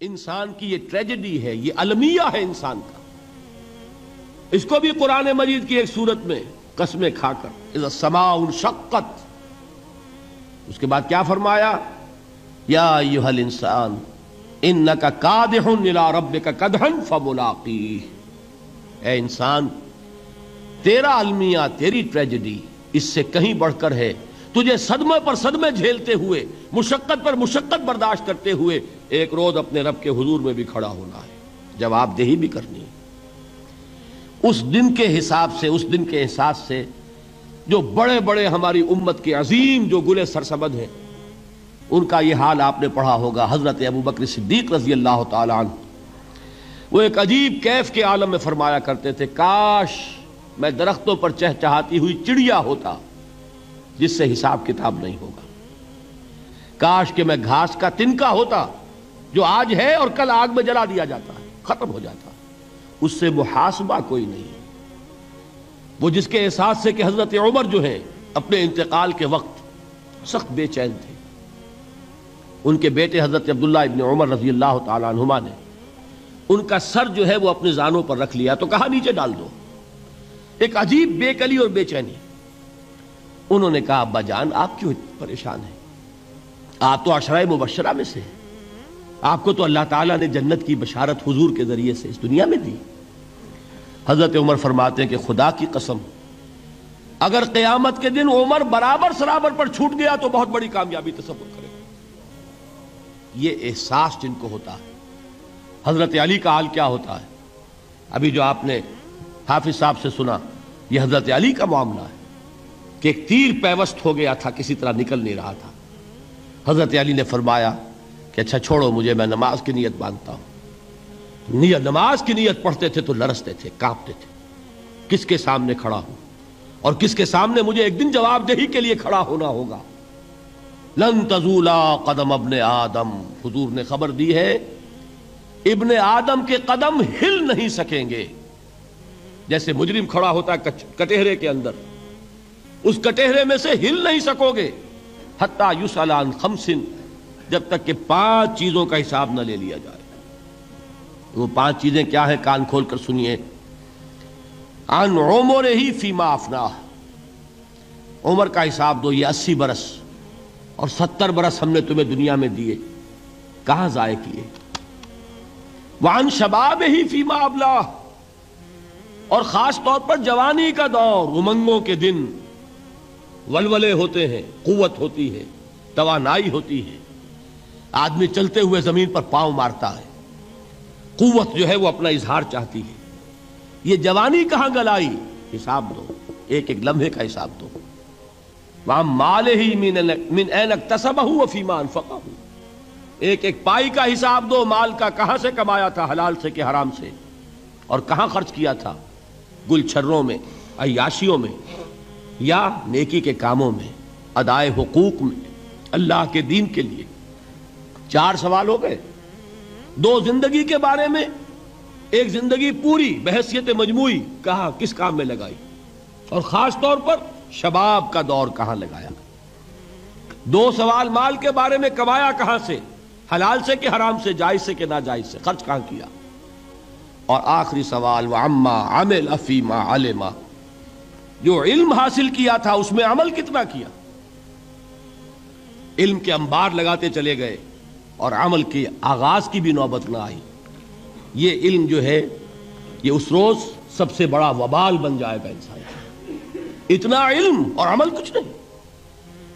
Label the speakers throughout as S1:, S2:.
S1: انسان کی یہ ٹریجڈی ہے، یہ المیہ ہے انسان کا۔ اس کو بھی قرآن مجید کی ایک صورت میں قسمیں کھا کر سما شقت اس کے بعد کیا فرمایا؟ یا ایوہل انسان انکا قادحن الى ربک قدحن فملاقی۔ اے انسان، تیرا المیہ، تیری ٹریجڈی اس سے کہیں بڑھ کر ہے۔ تجھے صدمے پر صدمے جھیلتے ہوئے، مشقت پر مشقت برداشت کرتے ہوئے ایک روز اپنے رب کے حضور میں بھی کھڑا ہونا ہے۔ جواب دہی بھی کرنی ہے۔ اس دن کے حساب سے، اس دن کے احساس سے جو بڑے بڑے ہماری امت کے عظیم جو گلے سرسبد ہیں، ان کا یہ حال آپ نے پڑھا ہوگا۔ حضرت ابو بکر صدیق رضی اللہ تعالیٰ عنہ۔ وہ ایک عجیب کیف کے عالم میں فرمایا کرتے تھے، کاش میں درختوں پر چہچہاتی ہوئی چڑیا ہوتا۔ جس سے حساب کتاب نہیں ہوگا۔ کاش کہ میں گھاس کا تنکا ہوتا، جو آج ہے اور کل آگ میں جلا دیا جاتا ہے ختم ہو جاتا۔ اس سے محاسبہ کوئی نہیں۔ وہ جس کے احساس سے کہ حضرت عمر جو ہے اپنے انتقال کے وقت سخت بے چین تھے۔ ان کے بیٹے حضرت عبداللہ ابن عمر رضی اللہ تعالیٰ عنہما نے ان کا سر جو ہے وہ اپنے زانوں پر رکھ لیا، تو کہا، نیچے ڈال دو۔ ایک عجیب بے کلی اور بے چینی۔ انہوں نے کہا، ابا جان، آپ کیوں پریشان ہیں؟ آپ تو عشرہ مبشرہ میں سے آپ کو تو اللہ تعالیٰ نے جنت کی بشارت حضور کے ذریعے سے اس دنیا میں دی۔ حضرت عمر فرماتے ہیں کہ خدا کی قسم، اگر قیامت کے دن عمر برابر سرابر پر چھوٹ گیا تو بہت بڑی کامیابی تصور کرے۔ یہ احساس جن کو ہوتا ہے، حضرت علی کا حال کیا ہوتا ہے؟ ابھی جو آپ نے حافظ صاحب سے سنا، یہ حضرت علی کا معاملہ ہے۔ کہ ایک تیر پیوست ہو گیا تھا، کسی طرح نکل نہیں رہا تھا۔ حضرت علی نے فرمایا کہ اچھا چھوڑو مجھے، میں نماز کی نیت باندھتا ہوں۔ نیت، نماز کی نیت پڑھتے تھے تو لرستے تھے، کانپتے تھے۔ کس کے سامنے کھڑا ہوں؟ اور کس کے سامنے مجھے ایک دن جواب دہی کے لیے کھڑا ہونا ہوگا؟ لن تزولا قدم ابن آدم۔ حضور نے خبر دی ہے، ابن آدم کے قدم ہل نہیں سکیں گے۔ جیسے مجرم کھڑا ہوتا ہے کٹہرے کے اندر۔ اس کٹہرے میں سے ہل نہیں سکو گے۔ حتیٰ یوسلان خمسن جب تک کہ پانچ چیزوں کا حساب نہ لے لیا جائے۔ وہ پانچ چیزیں کیا ہیں؟ کان کھول کر سنیے۔ ان عمر ہی فیما افنا عمر کا حساب دو، یہ اسی برس اور ستر برس ہم نے تمہیں دنیا میں دیے۔ کہاں ضائع کیے؟ وان شباب ہی فیما ابلا اور خاص طور پر جوانی کا دور، امنگوں کے دن۔ ولولے ہوتے ہیں، قوت ہوتی ہے، توانائی ہوتی ہے۔ آدمی چلتے ہوئے زمین پر پاؤں مارتا ہے۔ قوت جو ہے وہ اپنا اظہار چاہتی ہے۔ یہ جوانی کہاں گلائی؟ حساب دو، ایک ایک لمحے کا حساب دو۔ وہاں مال ہی من اینک تصبہ فیمان فقہ ایک ایک پائی کا حساب دو، مال کا کہاں سے کمایا تھا؟ حلال سے کہ حرام سے؟ اور کہاں خرچ کیا تھا؟ گل چھروں میں، عیاشیوں میں۔ یا نیکی کے کاموں میں، ادائے حقوق میں، اللہ کے دین کے لیے۔ چار سوال ہو گئے۔ دو زندگی کے بارے میں، ایک زندگی پوری بحثیت مجموعی کہاں کس کام میں لگائی۔ اور خاص طور پر شباب کا دور کہاں لگایا۔ دو سوال مال کے بارے میں کمایا کہاں سے۔ حلال سے کہ حرام سے، جائز سے کہ ناجائز سے۔ خرچ کہاں کیا۔ اور آخری سوال وہ اما عمل افیما علما جو علم حاصل کیا تھا، اس میں عمل کتنا کیا؟ علم کے انبار لگاتے چلے گئے اور عمل کے آغاز کی بھی نوبت نہ آئی۔ یہ علم جو ہے، یہ اس روز سب سے بڑا وبال بن جائے گا انسان اتنا علم اور عمل کچھ نہیں۔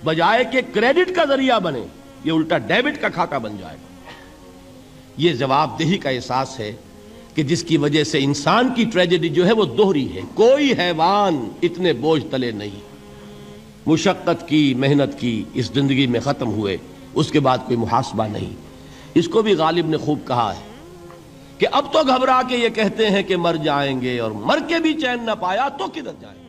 S1: بجائے کہ کریڈٹ کا ذریعہ بنے، یہ الٹا ڈیبٹ کا کھاتا بن جائے گا۔ یہ جواب دہی کا احساس ہے کہ جس کی وجہ سے انسان کی ٹریجڈی جو ہے وہ دوہری ہے۔ کوئی حیوان اتنے بوجھ تلے نہیں۔ مشقت کی، محنت کی اس زندگی میں ختم ہوئے۔ اس کے بعد کوئی محاسبہ نہیں۔ اس کو بھی غالب نے خوب کہا ہے کہ اب تو گھبرا کے یہ کہتے ہیں کہ مر جائیں گے اور مر کے بھی چین نہ پایا تو کدھر جائیں۔ گے